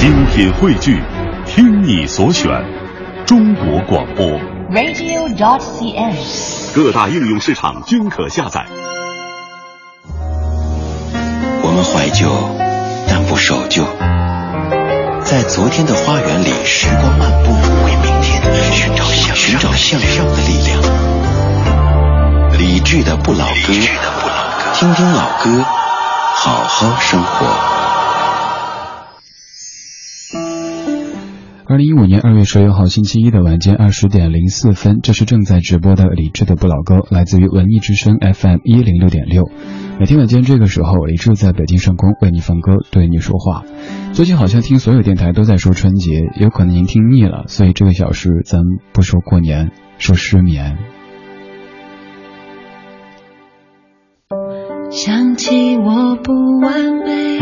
精品汇聚，听你所选，中国广播。radio.dot.cn，。各大应用市场均可下载。我们怀旧，但不守旧。在昨天的花园里，时光漫步，为明天寻找向寻找向上的力量。理智的不老歌，听听老歌，好好生活。二零一五年二月十六号星期一的晚间二十点零四分，这是正在直播的李志的不老歌，来自于文艺之声 FM 一零六点六。每天晚间这个时候，李志在北京上空为你放歌，对你说话。最近好像听所有电台都在说春节，有可能您听腻了，所以这个小时咱不说过年，说失眠。想起我不完美，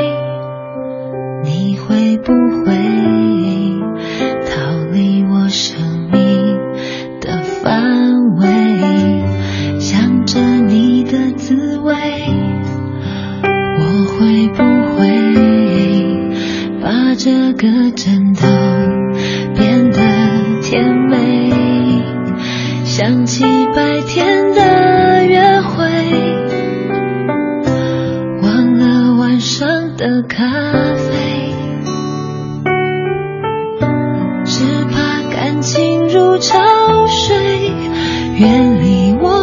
你会不会生命的范围？想着你的滋味，我会不会把这个枕头变得甜美？想起白天的约会。忘了晚上的咖啡，远离我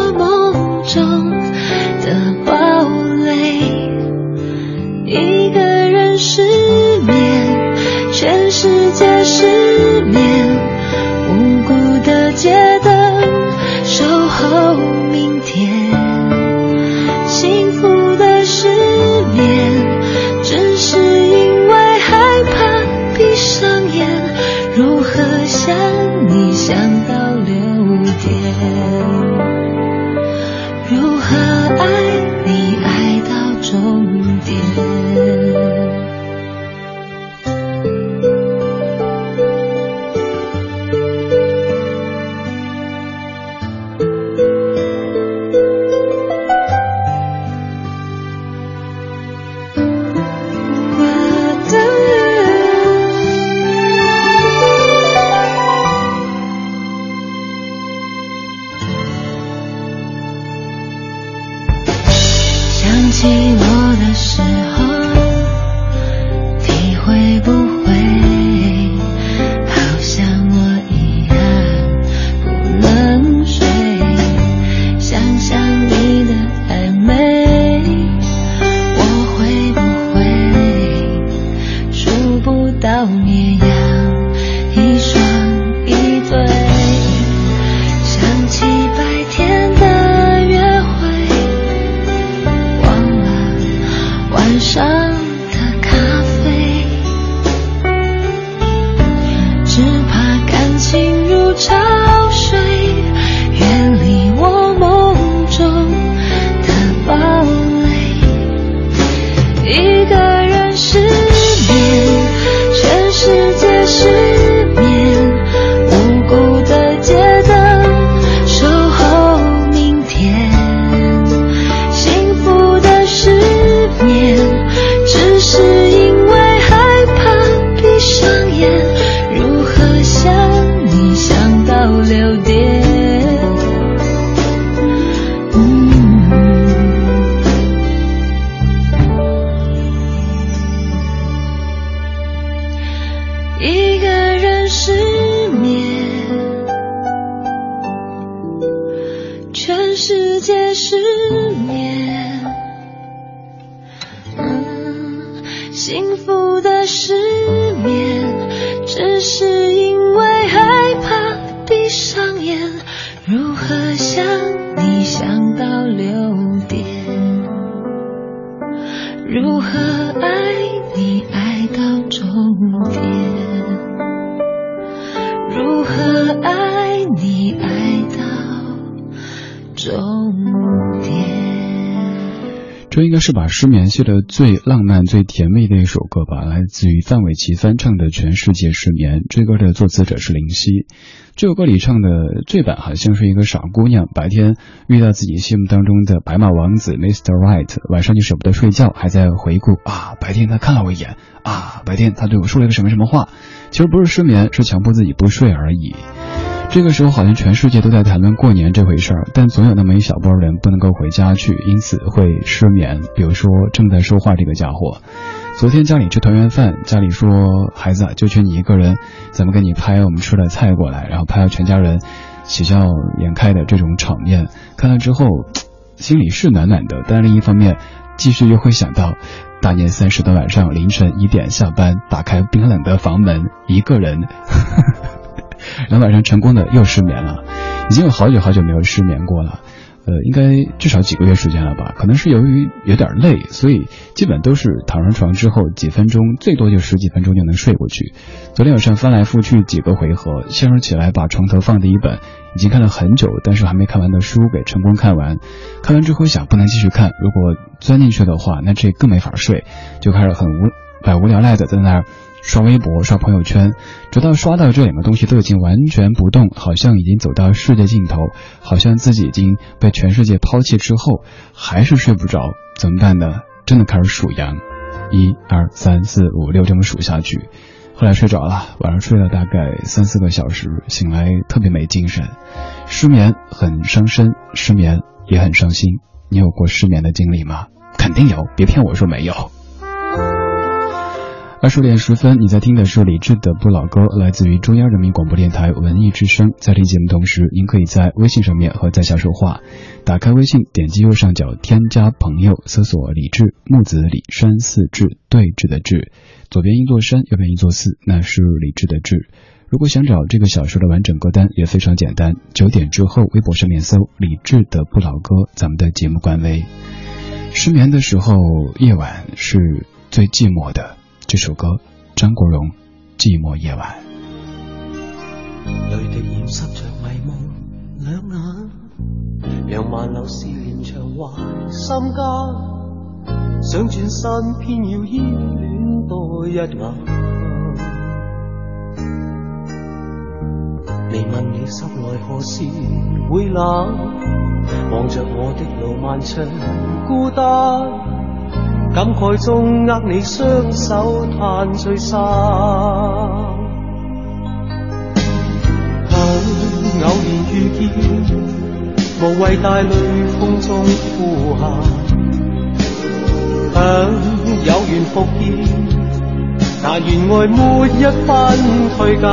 晚失眠系的最浪漫、最甜蜜的一首歌吧，来自于范玮琪翻唱的《全世界失眠》。这歌的作词者是林夕。这首歌里唱的这版好像是一个傻姑娘，白天遇到自己心目当中的白马王子 Mr. Right，晚上就舍不得睡觉，还在回顾啊，白天他看了我一眼啊，白天他对我说了一个什么什么话。其实不是失眠，是强迫自己不睡而已。这个时候好像全世界都在谈论过年这回事儿，但总有那么一小波人不能够回家去，因此会失眠。比如说正在说话这个家伙，昨天家里吃团圆饭，家里说孩子就缺你一个人，咱们给你拍我们吃的菜过来，然后拍到全家人喜笑颜开的这种场面，看了之后心里是暖暖的，但另一方面继续又会想到大年三十的晚上凌晨一点下班，打开冰冷的房门，一个人。然后晚上成功的又失眠了，已经有好久好久没有失眠过了，呃，应该至少几个月时间了吧？可能是由于有点累，所以基本都是躺上床之后几分钟，最多就十几分钟就能睡过去。昨天晚上翻来覆去几个回合，先是起来把床头放的一本已经看了很久但是还没看完的书给成功看完，看完之后想不能继续看，如果钻进去的话，那这更没法睡，就开始很无百无聊赖的在那儿。刷微博、刷朋友圈，直到刷到这两个东西都已经完全不动，好像已经走到世界尽头，好像自己已经被全世界抛弃之后，还是睡不着，怎么办呢？真的开始数羊，一二三四五六这么数下去，后来睡着了，晚上睡了大概三四个小时，醒来特别没精神，失眠很伤身，失眠也很伤心。你有过失眠的经历吗？肯定有，别骗我说没有。二十点十分，你在听的是李志的不老歌，来自于中央人民广播电台文艺之声。在听节目同时，您可以在微信上面和在下说话。打开微信，点击右上角添加朋友，搜索李志木子李山寺志对峙的志，左边一座山，右边一座寺，那是李志的志。如果想找这个小说的完整歌单，也非常简单，九点之后微博上面搜李志的不老歌，咱们的节目官微。失眠的时候，夜晚是最寂寞的。这首歌，张国荣《寂寞夜晚》。泪滴染湿着迷梦两眼，让万流思念长怀心间。想转身，偏要依恋多一眼。你问你心内何时会冷？望着我的路漫长孤单。感慨中握你双手叹最深，偶然遇见，无谓带泪风中呼喊，想有缘复见，但愿爱没一分退减。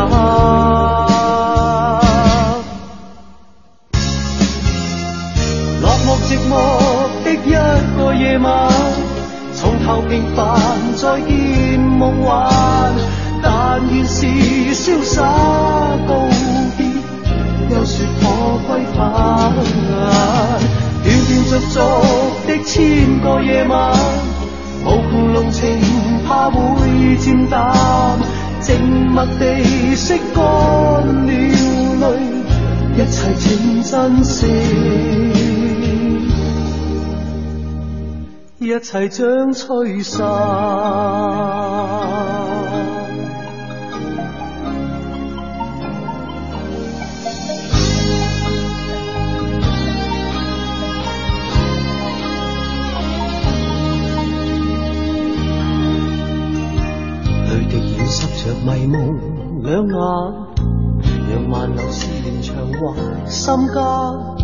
落寞寂寞。从头平凡再见梦幻，但愿是潇洒告别，又说可归返。断断续续的千个夜晚，无穷浓情怕会渐淡，静默地拭干了泪，一切请珍惜。一切将吹散。泪滴染湿着迷蒙两眼，让万流思念长怀心间。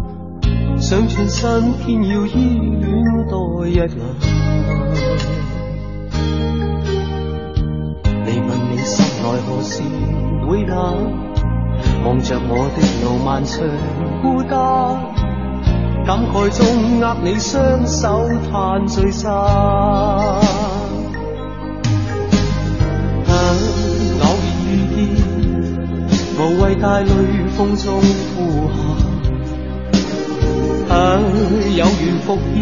想转身，偏要依恋多一眼。你问你心内何时会冷？望着我的路漫长孤单，感慨中握你双手叹最深。偶然遇见，无谓带泪风中呼喊。想有缘复现，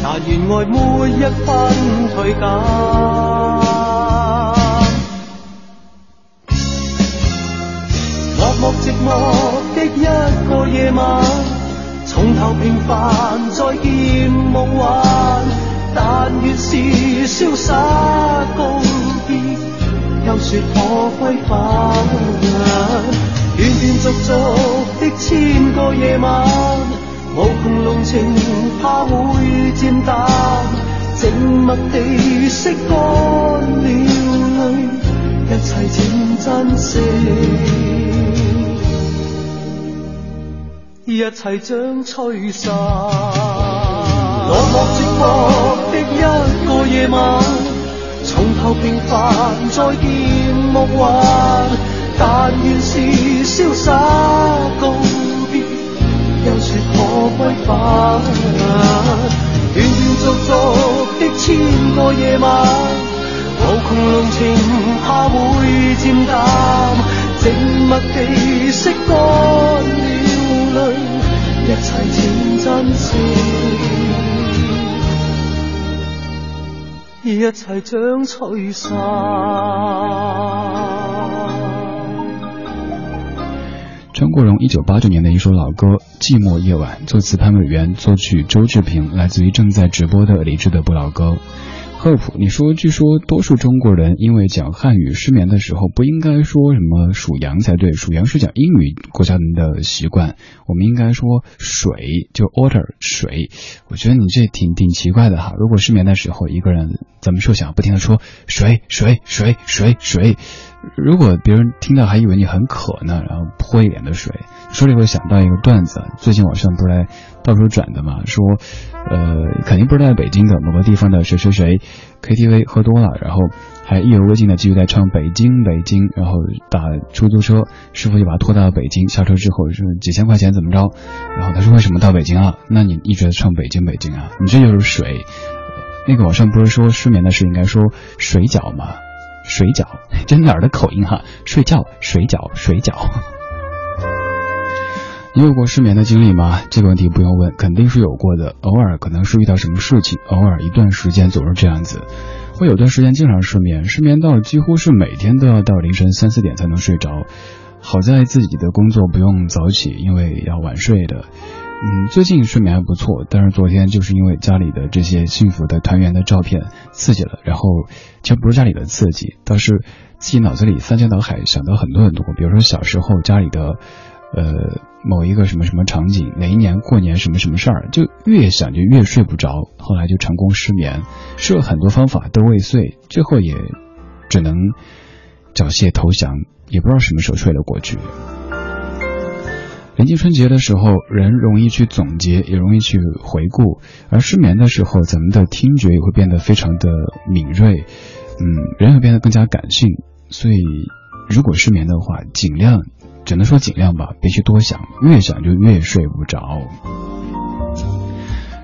但愿爱每一分退减。默默寂寞的一个夜晚，重头平凡再见梦幻，但愿是潇洒告别，又说可归返。断断续续的千个夜晚。情怕会渐淡，静默地拭干了泪，一切请珍惜，一切将吹散。落寞寂寞的一个夜晚，从头平凡再见梦幻，但愿是潇洒告别，又说可归返。断断续续的千个夜晚，无穷浓情怕会渐淡，静默地拭干了泪，一切请珍惜。一切将吹散。张国荣一九八九年的一首老歌《寂寞夜晚》，作词潘伟元，作曲周志平，来自于正在直播的李志的不老歌。Hope，你说，据说多数中国人因为讲汉语失眠的时候，不应该说什么属羊才对，属羊是讲英语国家人的习惯，我们应该说水，就 water 水。我觉得你这挺挺奇怪的哈。如果失眠的时候，一个人咱们说想不停的说水水水水水，如果别人听到还以为你很渴呢，然后泼一脸的水。说这会想到一个段子，最近网上不是来到处转的嘛，说，呃，肯定不是在北京的某个地方的谁谁谁 KTV 喝多了，然后还意犹未尽的继续在唱北京北京，然后打出租车，师傅就把他拖到了北京，下车之后说几千块钱怎么着，然后他说为什么到北京啊？那你一直在唱北京北京啊？你这就是水。那个网上不是说失眠的是应该说水饺吗？水饺，这哪儿的口音哈？睡觉，水饺，水饺。你有过失眠的经历吗？这个问题不用问，肯定是有过的。偶尔可能是遇到什么事情，偶尔一段时间总是这样子。我有段时间经常失眠，失眠到几乎是每天都要到凌晨三四点才能睡着。好在自己的工作不用早起，因为要晚睡的。嗯，最近睡眠还不错，但是昨天就是因为家里的这些幸福的团圆的照片刺激了，然后其实不是家里的刺激，倒是自己脑子里翻江倒海想到很多很多，比如说小时候家里的。呃，某一个什么什么场景，哪一年过年什么什么事儿，就越想就越睡不着，后来就成功失眠，试了很多方法都未遂，最后也只能缴械投降，也不知道什么时候睡得过去。临近春节的时候，人容易去总结，也容易去回顾，而失眠的时候，咱们的听觉也会变得非常的敏锐，嗯，人会变得更加感性，所以如果失眠的话，尽量。只能说尽量吧，别去多想，越想就越睡不着。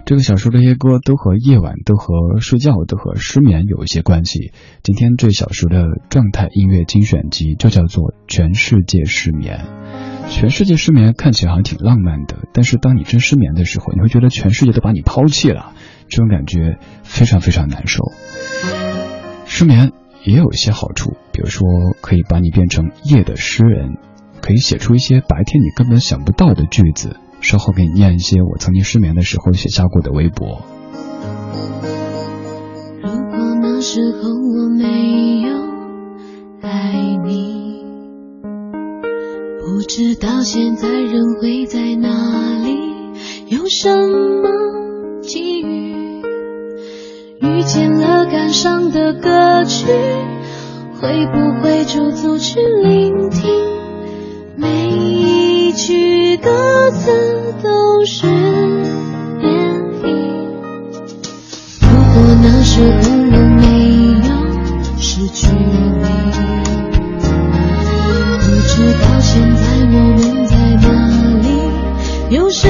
这个小说这些歌都和夜晚、都和睡觉、都和失眠有一些关系。今天这小说的状态音乐精选集就叫做《全世界失眠》。全世界失眠看起来好像挺浪漫的，但是当你真失眠的时候，你会觉得全世界都把你抛弃了，这种感觉非常非常难受。失眠也有一些好处，比如说可以把你变成夜的诗人。可以写出一些白天你根本想不到的句子。稍后给你念一些我曾经失眠的时候写下过的微博。如果那时候我没有爱你，不知道现在人会在哪里，有什么机遇，遇见了感伤的歌曲，会不会驻足去聆听？每一句歌词都是勉励。如果那时候我没有失去你，不知道现在我们在哪里，有什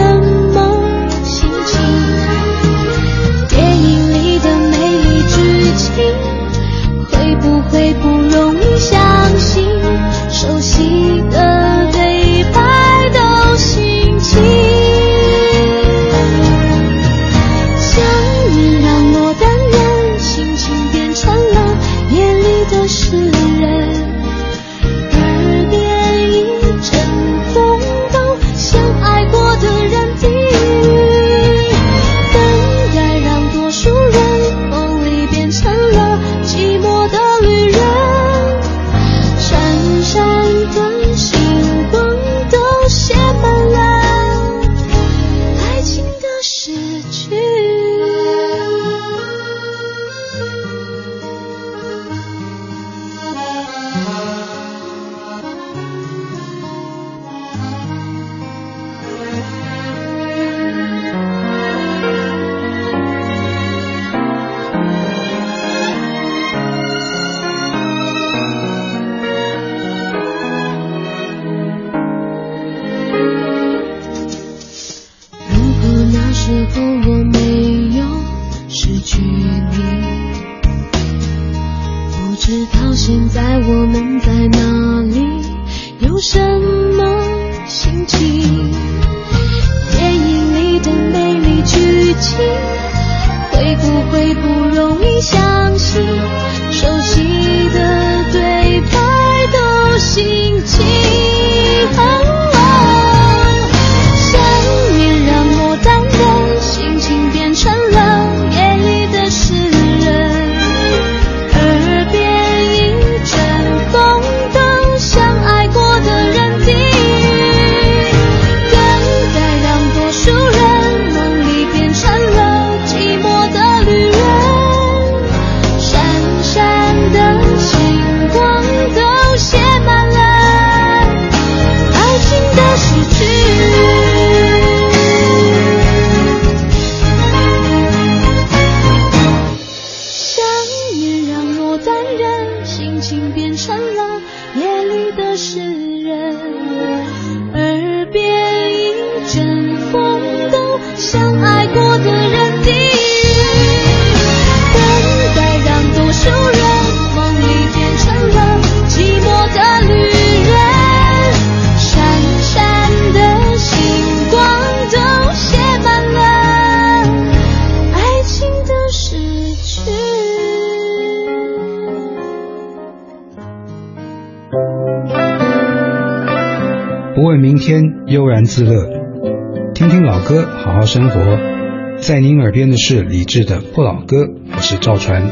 在您耳边的是李志的《不老歌》，我是赵传。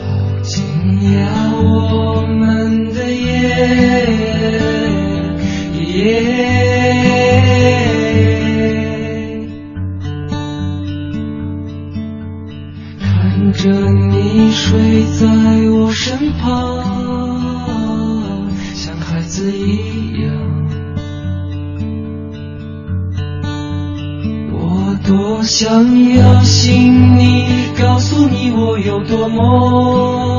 好静夜，我们的夜，夜。看着你睡在。怕，像孩子一样。我多想要信你，告诉你我有多么。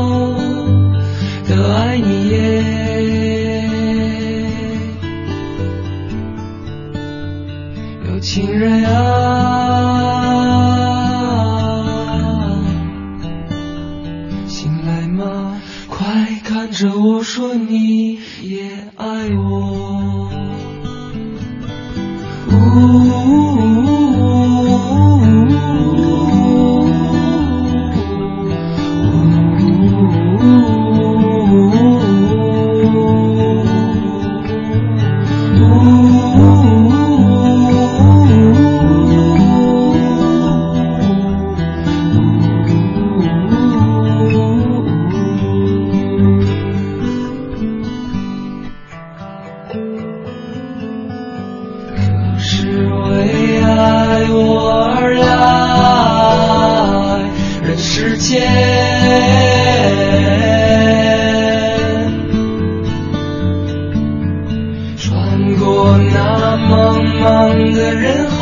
茫茫的人海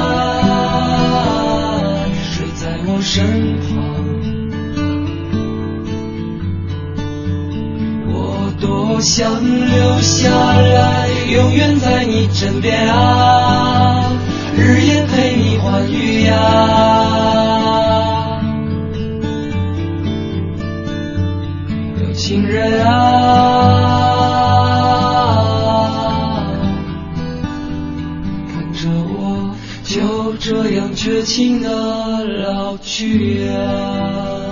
睡在我身旁。我多想留下来永远在你枕边啊日夜陪你欢愉呀。有情人啊这样绝情的老去啊。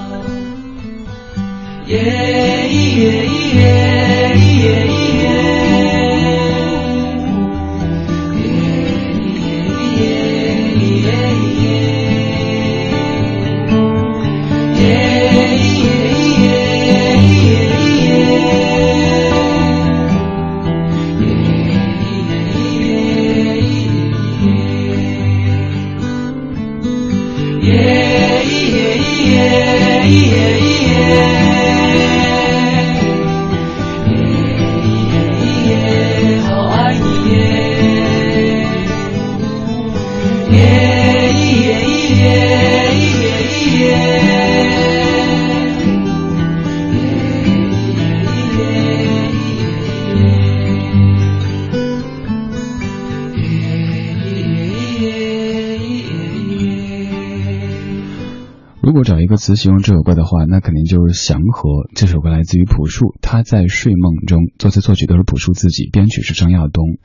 如果找一个词形容这首歌的话，那肯定就是祥和。这首歌来自于朴树，他在睡梦中，作词作曲都是朴树自己，编曲是张亚东。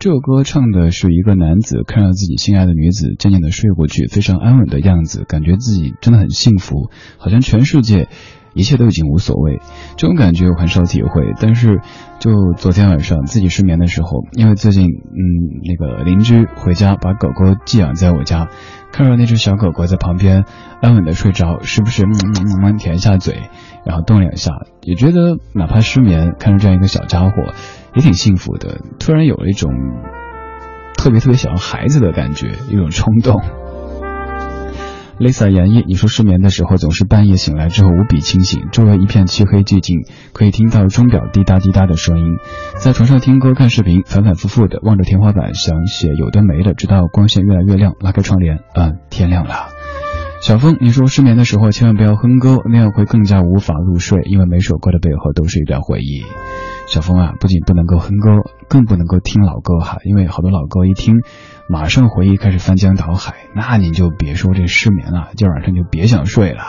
这首歌唱的是一个男子看到自己心爱的女子渐渐的睡过去，非常安稳的样子，感觉自己真的很幸福，好像全世界。一切都已经无所谓，这种感觉我很少体会。但是，就昨天晚上自己失眠的时候，因为最近，嗯，那个邻居回家把狗狗寄养在我家，看着那只小狗狗在旁边安稳的睡着，时不时嗯嗯嗯舔一下嘴，然后动两下，也觉得哪怕失眠，看着这样一个小家伙，也挺幸福的。突然有了一种特别特别想要孩子的感觉，一种冲动。Lisa 言叶，你说失眠的时候总是半夜醒来之后无比清醒，周围一片漆黑寂静，可以听到钟表滴答滴答的声音，在床上听歌看视频，反反复复的望着天花板，想写有的没的，直到光线越来越亮，拉开窗帘，嗯，天亮了。小峰，你说失眠的时候千万不要哼歌，那样会更加无法入睡，因为每首歌的背后都是一段回忆。小峰啊，不仅不能够哼歌，更不能够听老歌哈，因为好多老歌一听。马上回忆开始翻江倒海，那你就别说这失眠了，今晚上就别想睡了。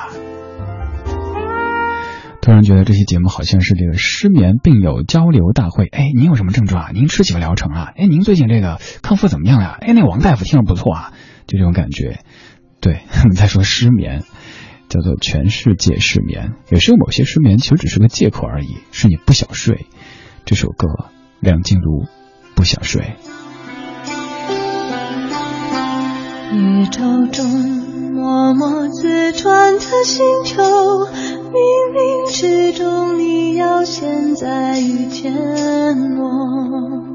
突然觉得这期节目好像是这个失眠病友交流大会。哎，您有什么症状啊？您吃几个疗程啊？哎，您最近这个康复怎么样呀？哎，那王大夫听着不错啊，就这种感觉。对，我们在说失眠，叫做全世界失眠。有时候某些失眠其实只是个借口而已，是你不想睡。这首歌，梁静茹，不想睡。宇宙中默默自转的星球，冥冥之中你要现在遇见我。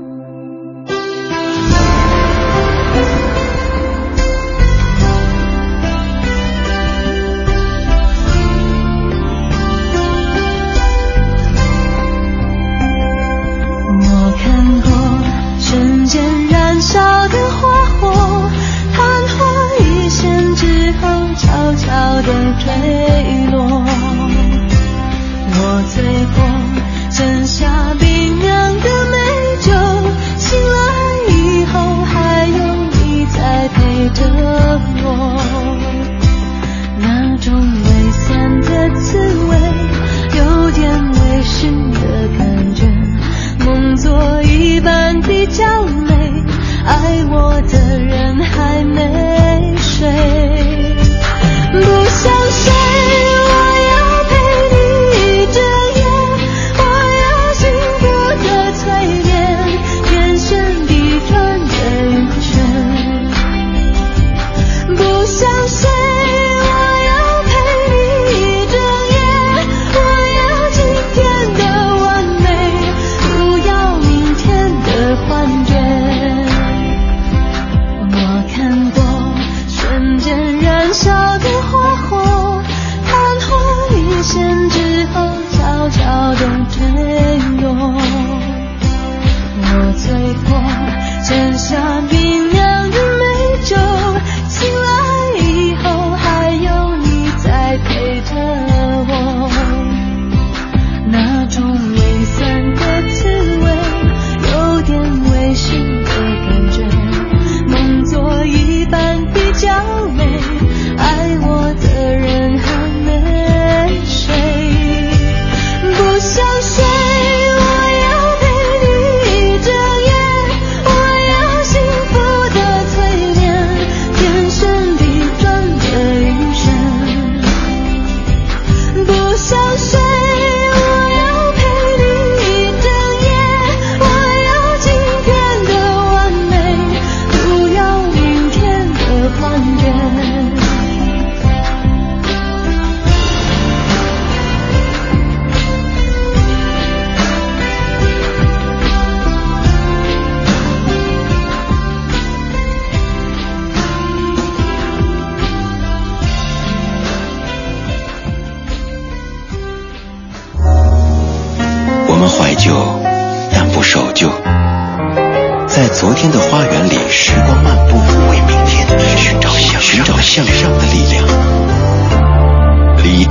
我的坠落，我醉过剩下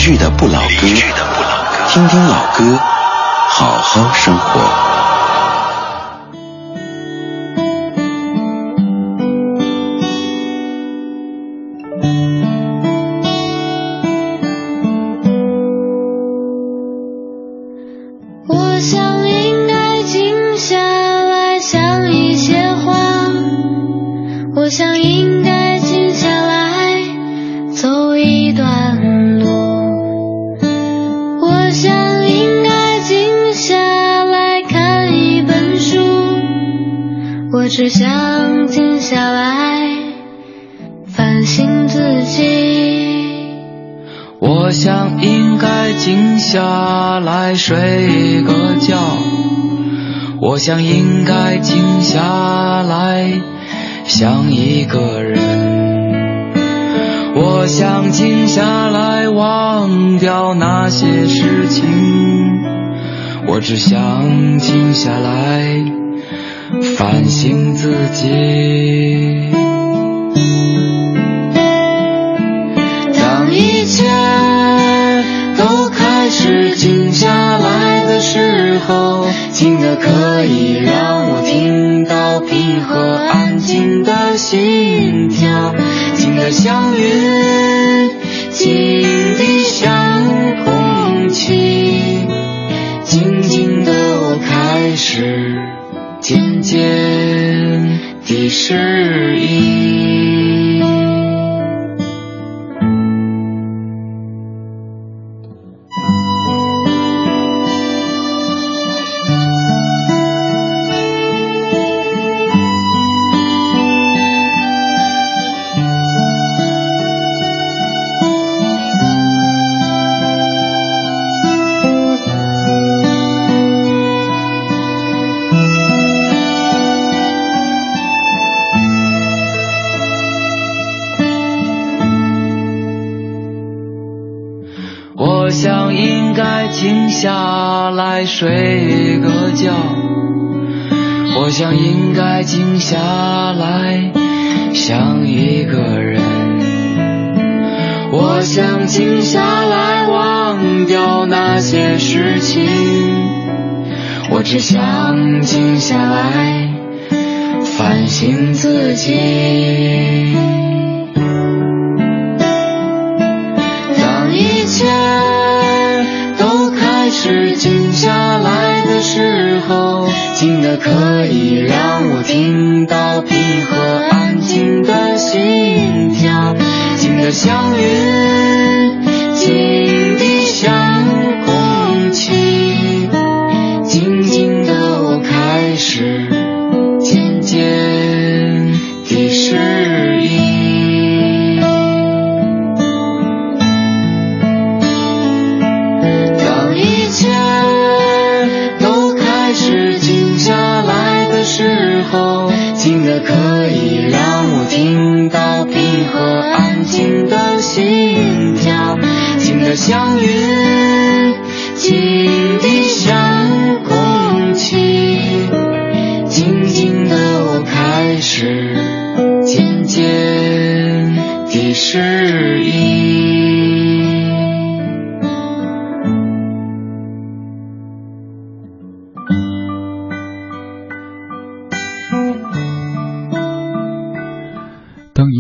去的不老歌听听老歌好好生活。我想应该静下来想一个人，我想静下来忘掉那些事情，我只想静下来反省自己。地适静下来想一个人，我想静下来忘掉那些事情，我只想静下来反省自己。静的可以让我听到平和安静的心跳，静的像云，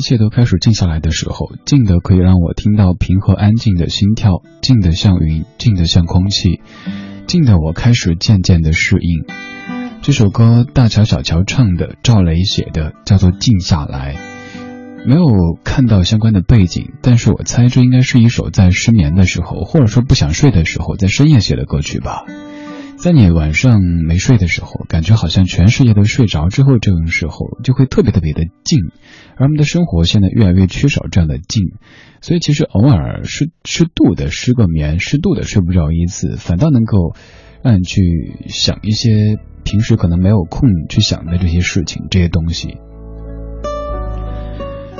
切都开始静下来的时候，静的可以让我听到平和安静的心跳，静的像云，静的像空气，静的我开始渐渐的适应。这首歌大乔小乔唱的，赵雷写的，叫做《静下来》。没有看到相关的背景，但是我猜这应该是一首在失眠的时候，或者说不想睡的时候，在深夜写的歌曲吧。在你晚上没睡的时候，感觉好像全世界都睡着之后，这种时候就会特别特别的静，而我们的生活现在越来越缺少这样的静，所以其实偶尔适适度的失个眠，适度的睡不着一次，反倒能够让你去想一些平时可能没有空去想的这些事情、这些东西。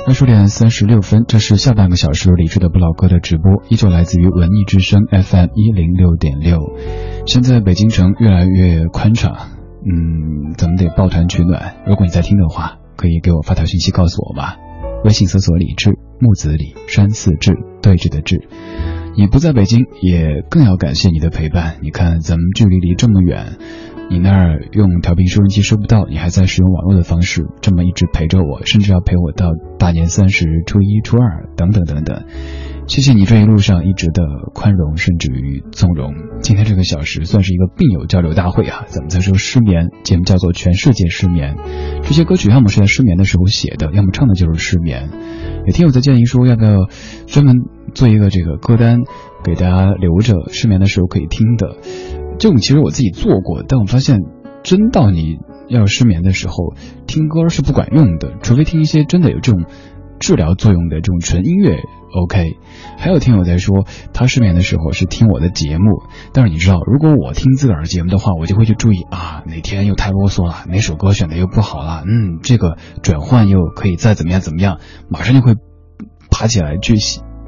二十点三十六分，这是下半个小时理智的不老歌的直播，依旧来自于文艺之声 FM 一零六点六。现在北京城越来越宽敞，嗯，咱们得抱团取暖。如果你在听的话，可以给我发条信息告诉我吧。微信搜索“李志木子李山寺志对峙的志”。你不在北京，也更要感谢你的陪伴。你看，咱们距离离这么远。你那儿用调频收音机收不到，你还在使用网络的方式，这么一直陪着我，甚至要陪我到大年三十、初一、初二等等等等。谢谢你这一路上一直的宽容，甚至于纵容。今天这个小时算是一个病友交流大会啊！咱们在说失眠，节目叫做《全世界失眠》。这些歌曲要么是在失眠的时候写的，要么唱的就是失眠。有听友在建议说，要不要专门做一个这个歌单，给大家留着失眠的时候可以听的。这种其实我自己做过，但我发现真到你要失眠的时候，听歌是不管用的，除非听一些真的有这种。治疗作用的这种纯音乐，OK。还有听友在说，他失眠的时候是听我的节目，但是你知道，如果我听自个儿节目的话，我就会去注意啊，哪天又太啰嗦了，哪首歌选的又不好了，嗯，这个转换又可以再怎么样怎么样，马上就会爬起来去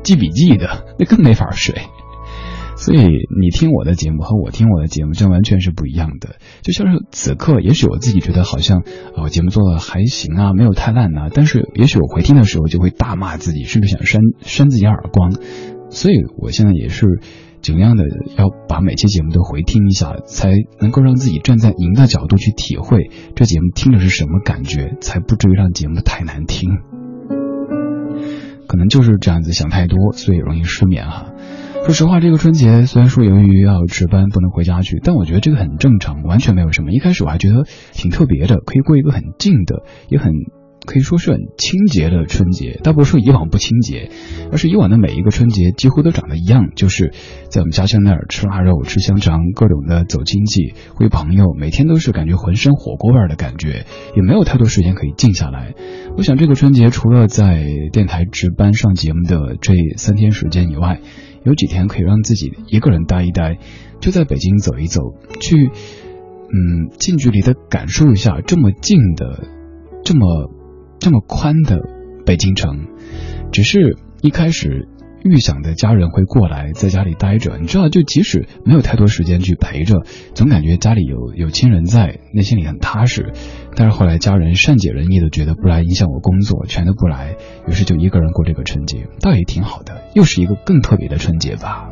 记笔记的，那更没法睡。所以你听我的节目和我听我的节目，这完全是不一样的。就像是此刻，也许我自己觉得好像，哦，节目做的还行啊，没有太烂呐。但是也许我回听的时候就会大骂自己，甚至想扇扇自己耳光。所以我现在也是尽量的要把每期节目都回听一下，才能够让自己站在您的角度去体会这节目听的是什么感觉，才不至于让节目太难听。可能就是这样子想太多，所以容易失眠哈。说实话，这个春节虽然说由于要值班不能回家去，但我觉得这个很正常，完全没有什么。一开始我还觉得挺特别的，可以过一个很静的，也很可以说是很清洁的春节。倒不是说以往不清洁，而是以往的每一个春节几乎都长得一样，就是在我们家乡那儿吃腊肉、吃香肠，各种的走亲戚、会朋友，每天都是感觉浑身火锅味儿的感觉，也没有太多时间可以静下来。我想这个春节除了在电台值班上节目的这三天时间以外，有几天可以让自己一个人待一待，就在北京走一走，去，嗯，近距离的感受一下这么近的、这么这么宽的北京城。只是一开始预想的家人会过来，在家里待着，你知道，就即使没有太多时间去陪着，总感觉家里有有亲人在，内心里很踏实。但是后来家人善解人意的觉得不来影响我工作，全都不来，于是就一个人过这个春节，倒也挺好的，又是一个更特别的春节吧。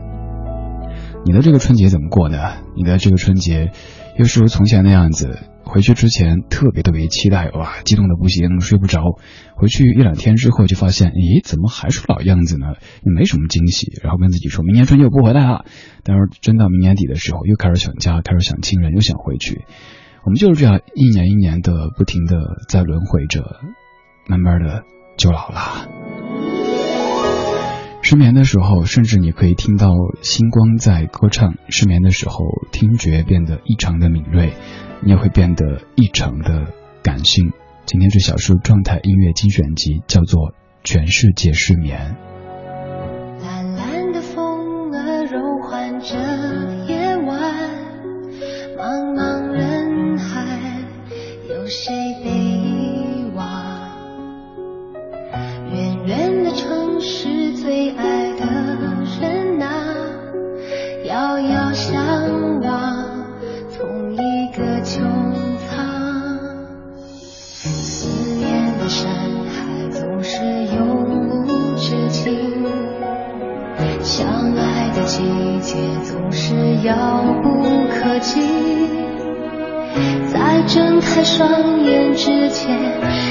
你的这个春节怎么过呢？你的这个春节又是如从前那样子？回去之前特别特别期待，哇，激动的不行，睡不着。回去一两天之后就发现，咦，怎么还是老样子呢？也没什么惊喜。然后跟自己说，明年春节我不回来了。但是真到明年底的时候，又开始想家，开始想亲人，又想回去。我们就是这样一年一年的不停的在轮回着，慢慢的就老了。失眠的时候，甚至你可以听到星光在歌唱；失眠的时候，听觉变得异常的敏锐，你也会变得异常的感性。今天这小说状态音乐精选集叫做《全世界失眠》。季节总是遥不可及。在睁开双眼之前，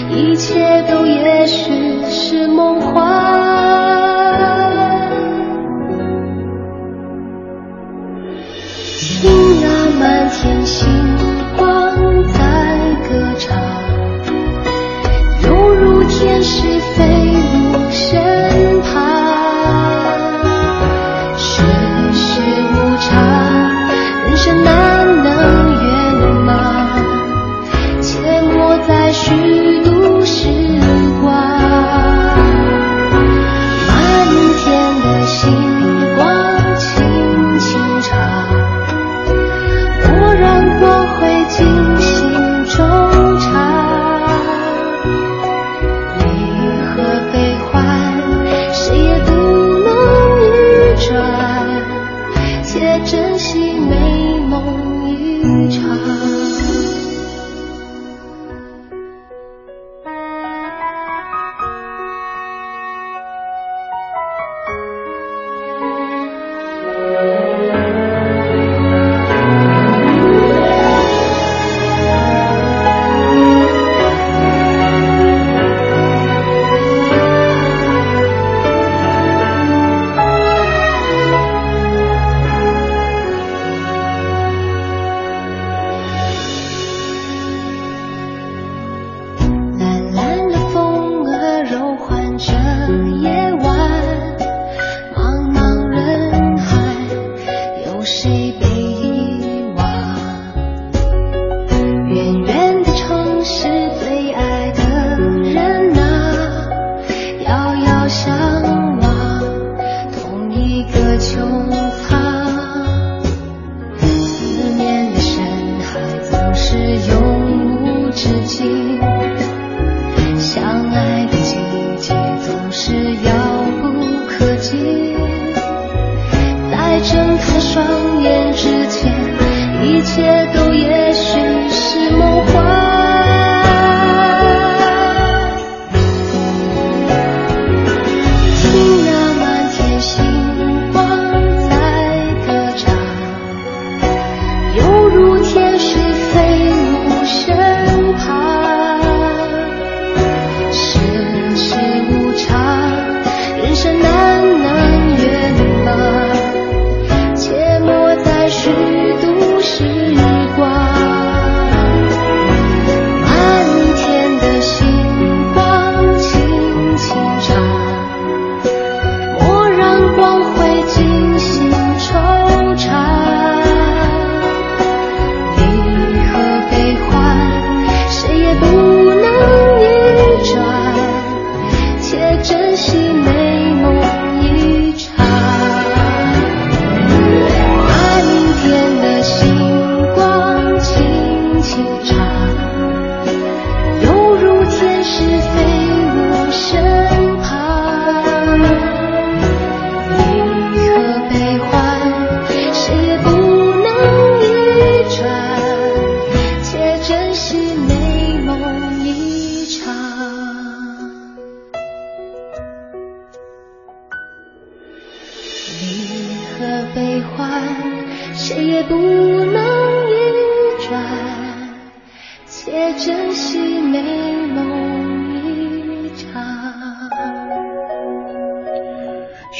一切都也许是梦幻。听那满天星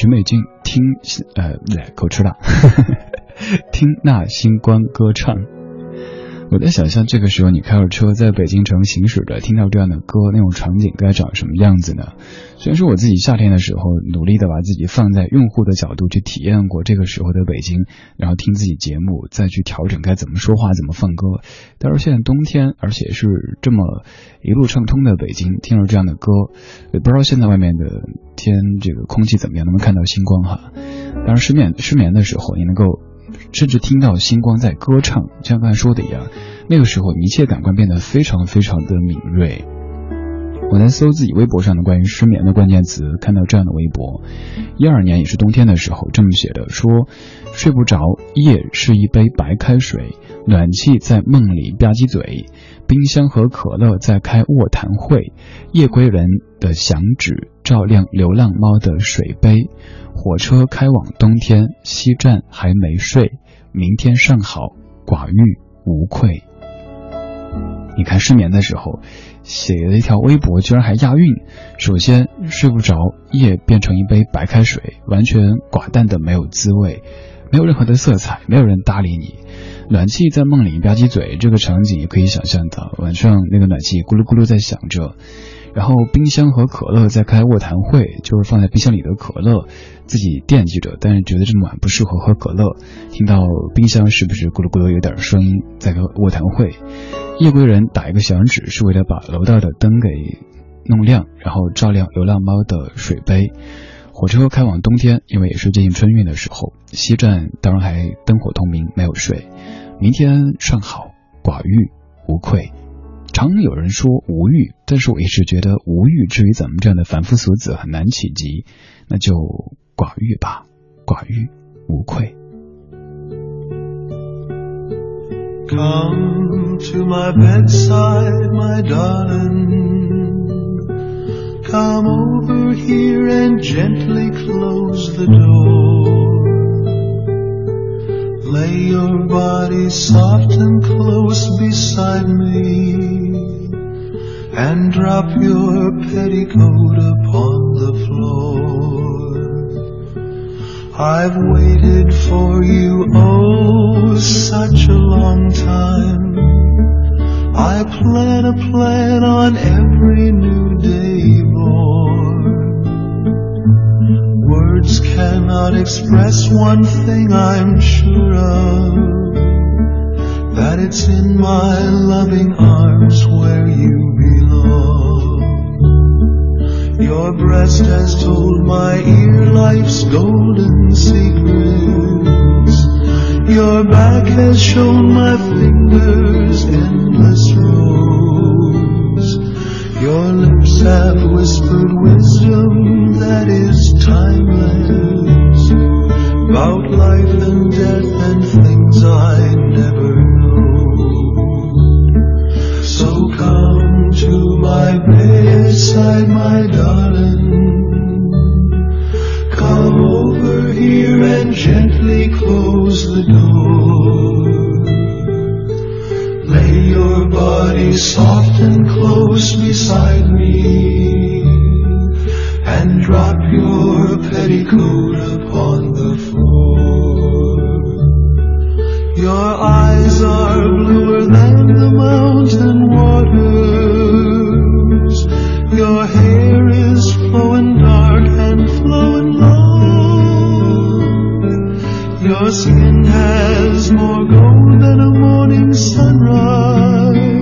许美静听呃，来，口吃了，听那星光歌唱。我在想象这个时候你开着车在北京城行驶着，听到这样的歌，那种场景该长什么样子呢？虽然说我自己夏天的时候努力的把自己放在用户的角度去体验过这个时候的北京，然后听自己节目，再去调整该怎么说话、怎么放歌。但是现在冬天，而且是这么一路畅通的北京，听着这样的歌，也不知道现在外面的天这个空气怎么样，能不能看到星光哈？当然失眠失眠的时候，你能够甚至听到星光在歌唱，像刚才说的一样，那个时候一切感官变得非常非常的敏锐。我在搜自己微博上的关于失眠的关键词，看到这样的微博：一二年也是冬天的时候，这么写的，说睡不着，夜是一杯白开水，暖气在梦里吧唧嘴，冰箱和可乐在开卧谈会，夜归人的响指照亮流浪猫的水杯，火车开往冬天，西站还没睡，明天上好，寡欲无愧。你看失眠的时候，写了一条微博，居然还押韵。首先睡不着，夜变成一杯白开水，完全寡淡的没有滋味，没有任何的色彩，没有人搭理你。暖气在梦里吧唧嘴，这个场景也可以想象到，晚上那个暖气咕噜咕噜在响着。然后冰箱和可乐在开卧谈会，就是放在冰箱里的可乐，自己惦记着，但是觉得这么晚不适合喝可乐。听到冰箱是不是咕噜咕噜有点声音，在开卧谈会。夜归人打一个响指，是为了把楼道的灯给弄亮，然后照亮流浪猫的水杯。火车开往冬天，因为也是接近春运的时候，西站当然还灯火通明，没有睡。明天上好，寡欲无愧。常有人说无欲，但是我一直觉得无欲至于咱们这样的凡夫俗子很难企及，那就寡欲吧，寡欲无愧。Come to my bedside, my darling. Come over here and gently close the door. Lay your body soft and close beside me. And drop your petticoat upon the floor. I've waited for you, oh, such a long time. I plan a plan on every new day born. Words cannot express one thing I'm sure of. That it's in my loving arms where you belong. Your breast has told my ear life's golden secrets. Your back has shown my fingers endless rows. Your lips have whispered wisdom that is timeless about life and death and things I never know. So come to my bedside, my darling. Come over here and gently close the door. Lay your body soft and close beside me and drop your petticoat upon the floor. Your eyes are bluer than the mountain waters. Your hair is flowing dark and flowing long. Your skin has more gold than a morning sunrise,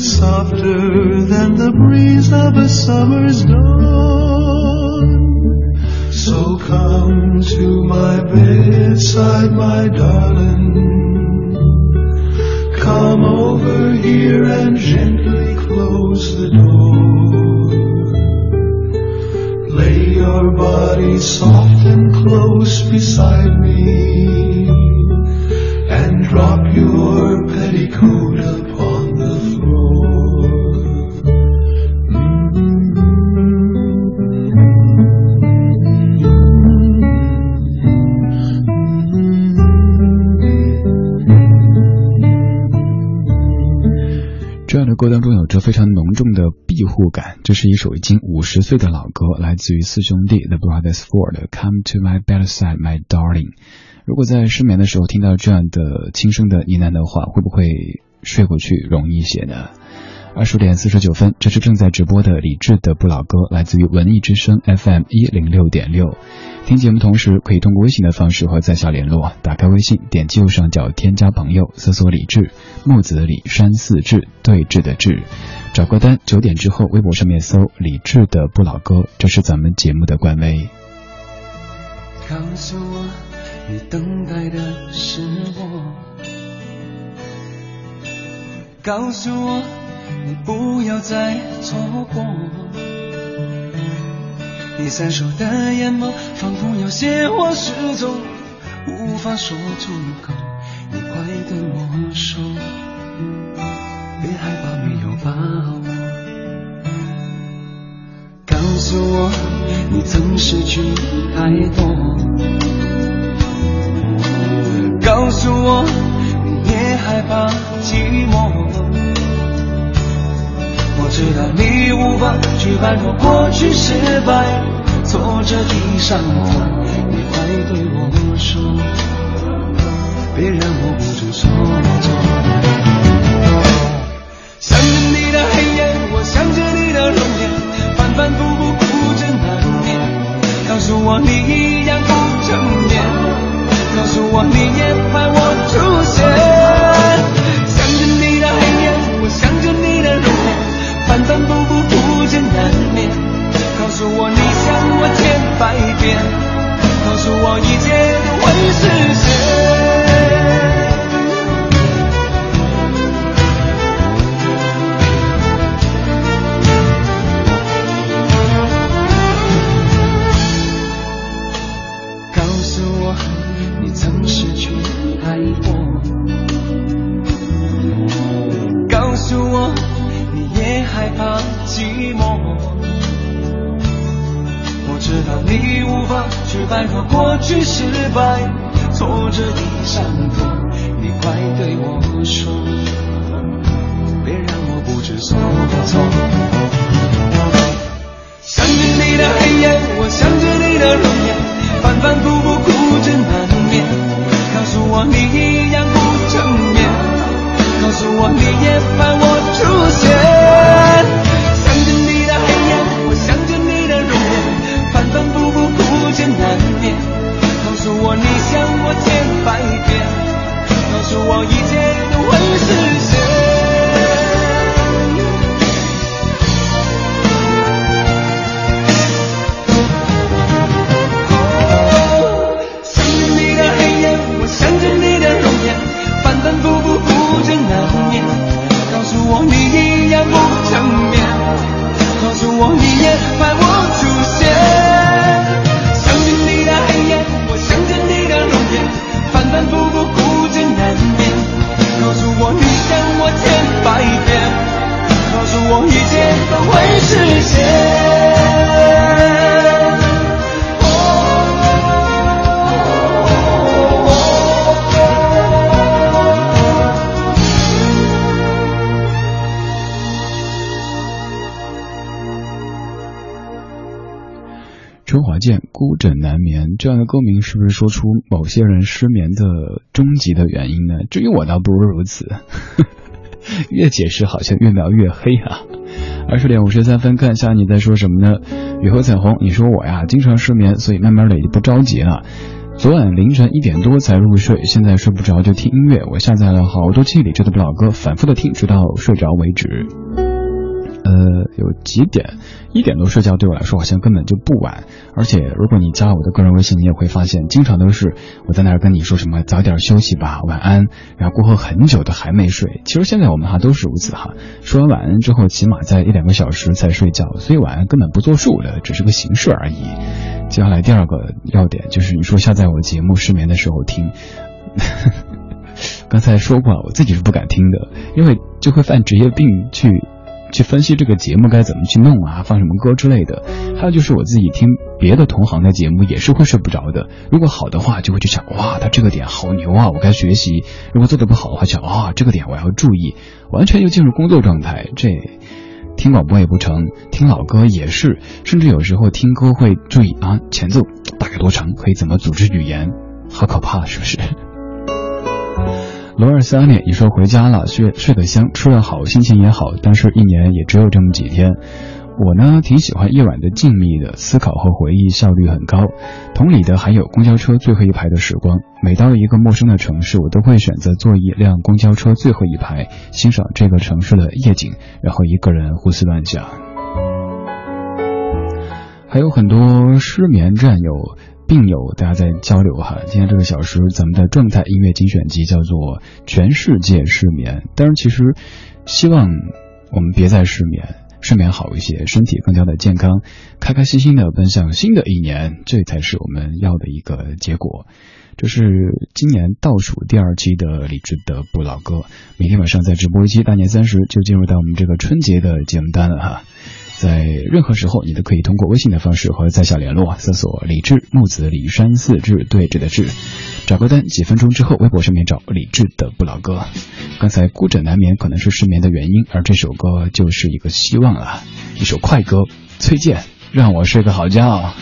softer than the breeze of a summer's dawn. So come to my bedside, my darling. Come over here and gently close the door. Lay your body soft and close beside me 护感。这是一首已经五十岁的老歌，来自于四兄弟 The Brothers Four 的《Come to My Bedside, My Darling》。如果在失眠的时候听到这样的轻声的呢喃的话，会不会睡过去容易些呢？二十点四十九分，这是正在直播的李志的不老歌，来自于文艺之声 FM 一零六点六。听节目同时，可以通过微信的方式和在下联络。打开微信，点击右上角添加朋友，搜索李志，木子李山寺志，对峙的志，找歌单。九点之后，微博上面搜李志的不老歌，这是咱们节目的官微。告诉我，你等待的是我。告诉我，你不要再错过。你闪烁的眼眸，仿佛有些话始终无法说出口。你快对我说，别害怕，没有把握。告诉我，你曾失去太多。告诉我，你也害怕寂寞。我知道你无法去摆脱过去失败，挫折的伤痛。你快对我说，别让我不知所措。想着你的黑夜，我想着你的容颜，反反复复哭着难眠。告诉我你一样不成眠。告诉我你也怕我反反复复不见难眠。告诉我你想我千百遍，告诉我一切都会实现。失败、挫折的伤痛。你快对我说，别让我不知所措。这样的歌名，是不是说出某些人失眠的终极的原因呢？至于我倒不如如此，越解释好像越描越黑啊。二十点五十三分，看一下你在说什么呢？雨后彩虹，你说我呀，经常失眠，所以慢慢的也不着急了。昨晚凌晨一点多才入睡，现在睡不着就听音乐。我下载了好多期李志的老歌，反复的听，直到睡着为止。呃，有几点，一点多睡觉对我来说好像根本就不晚。而且如果你加我的个人微信，你也会发现，经常都是我在那儿跟你说什么早点休息吧，晚安，然后过后很久都还没睡。其实现在我们哈都是如此哈，说完晚安之后，起码在一两个小时才睡觉，所以晚安根本不作数的，只是个形式而已。接下来第二个要点就是你说下载我节目失眠的时候听，刚才说过了，我自己是不敢听的，因为就会犯职业病去。去分析这个节目该怎么去弄啊，放什么歌之类的。还有就是我自己听别的同行的节目也是会睡不着的。如果好的话，就会去想哇，他这个点好牛啊，我该学习；如果做的不好的话，想哇，这个点我要注意。完全就进入工作状态。这听广播也不成，听老歌也是，甚至有时候听歌会注意啊，前奏大概多长，可以怎么组织语言，好可怕，是不是？罗二三年，你说回家了，睡睡得香，吃得好，心情也好，但是一年也只有这么几天。我呢，挺喜欢夜晚的静谧的，思考和回忆效率很高。同理的还有公交车最后一排的时光，每到一个陌生的城市，我都会选择坐一辆公交车最后一排，欣赏这个城市的夜景，然后一个人胡思乱想。还有很多失眠战友。病友，大家在交流哈。今天这个小时，咱们的状态音乐精选集叫做《全世界失眠》。但是其实，希望我们别再失眠，睡眠好一些，身体更加的健康，开开心心的奔向新的一年，这才是我们要的一个结果。这是今年倒数第二期的李志的不老歌，明天晚上在直播一期大年三十就进入到我们这个春节的节目单了哈。在任何时候，你都可以通过微信的方式和在下联络，搜索“李志木子李山四志对峙的志”，找歌单。几分钟之后，微博上面找李志的不老歌。刚才孤枕难眠可能是失眠的原因，而这首歌就是一个希望啊，一首快歌。崔健，让我睡个好觉。